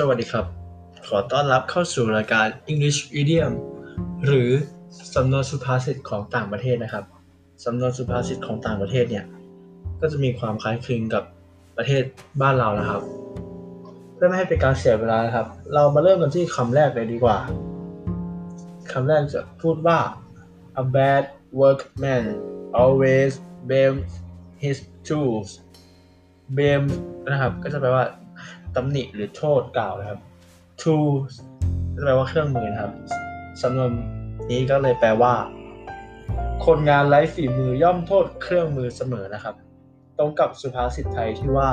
สวัสดีครับ ขอต้อนรับเข้าสู่รายการ English Idiom หรือสำนวนสุภาษิตของต่างประเทศนะครับ สำนวนสุภาษิตของต่างประเทศเนี่ย ก็จะมีความคล้ายคลึงกับประเทศบ้านเรานะครับ เพื่อไม่ให้เป็นการเสียเวลานะครับ เรามาเริ่มกันที่คำแรกเลยดีกว่า คำแรกจะพูดว่า a bad workman always blames his tools blame นะครับ ก็จะแปลว่า ตำหนิหรือโทษกล่าวนะครับ tools แปลว่าเครื่องมือนะครับสำนวนนี้ก็เลยแปลว่า คนงานไร้ฝีมือย่อมโทษเครื่องมือเสมอนะครับ ตรงกับสุภาษิตไทยที่ว่า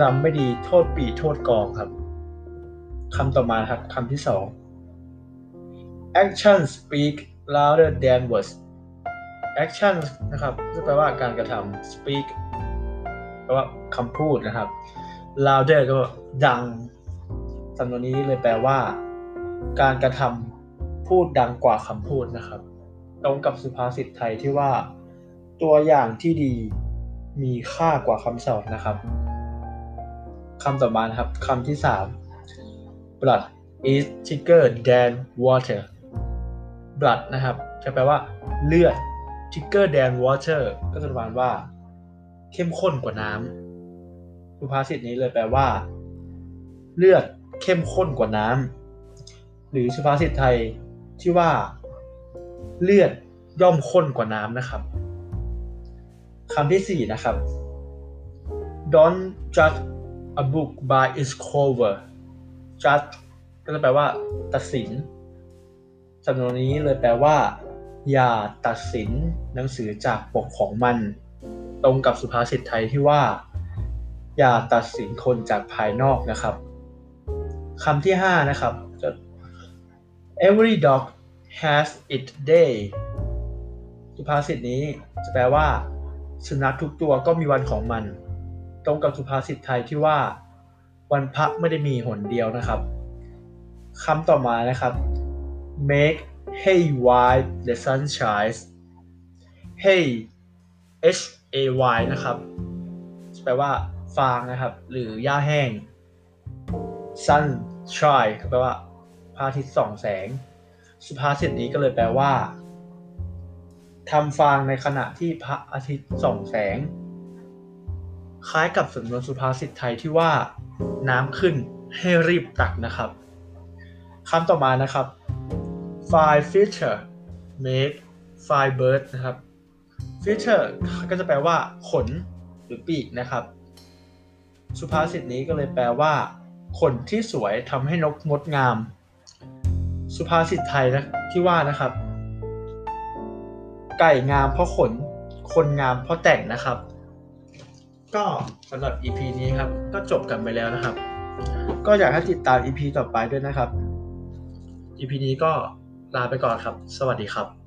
รำไม่ดีโทษปีโทษกองครับคำต่อมาครับคำที่สอง action speak louder than words action นะครับจะแปลว่าการกระทำ speak แปลว่าคำพูดนะครับ louder ก็ดังสำนวนนี้เลยแปลว่า การกระทำพูดดังกว่าคำพูดนะครับ ตรงกับสุภาษิตไทยที่ว่า ตัวอย่างที่ดีมีค่ากว่าคำสอนนะครับคำต่อมาครับคำที่ 3 blood is thicker than water blood นะครับจะแปลว่าเลือด thicker than water ก็จะประมาณว่า เข้มข้นกว่าน้ำ สุภาษิตนี้เลยแปลว่า เลือดเข้มข้นกว่าน้ำหรือสุภาษิตไทยที่ว่า เลือดย่อมข้นกว่าน้ำนะครับคำที่สี่นะครับ don't judge a book by its cover judge ก็จะแปลว่า ตัดสินสำนวนนี้เลยแปลว่า อย่าตัดสินหนังสือจากปกของมัน ตรงกับสุภาษิตไทยที่ว่า อย่าตัดสินคนจากภายนอกนะครับคำที่ 5 นะครับ every dog has its day สุภาษิตนี้จะแปลว่า สุนัขทุกตัวก็มีวันของมัน ตรงกับสุภาษิตไทยที่ว่า วันพระไม่ได้มีหนเดียวนะครับคำต่อมานะครับ make hay while the sun shines hay h a y นะครับ แปลว่า ฟางนะครับ หรือหญ้าแห้ง sun shine แปลว่าพระอาทิตย์ส่องแสง สุภาษิตนี้ก็เลยแปลว่าทำฟางในขณะที่พระอาทิตย์ส่องแสง คล้ายกับสำนวนสุภาษิตไทยที่ว่า น้ำขึ้นให้รีบตักนะครับคำต่อมานะครับ fly feature make fly bird นะครับ feature ก็จะแปลว่าขนหรือปีกนะครับ สุภาษิตนี้ก็เลยแปลว่าขนที่สวยทำให้นกงดงาม สุภาษิตไทยนะที่ว่านะครับ ไก่งามเพราะขน คนงามเพราะแต่งนะครับ ก็สำหรับ EP นี้ครับ ก็จบกันไปแล้วนะครับ ก็อยากให้ติดตาม EP ต่อไปด้วยนะครับ EP นี้ก็ลาไปก่อนครับ สวัสดีครับ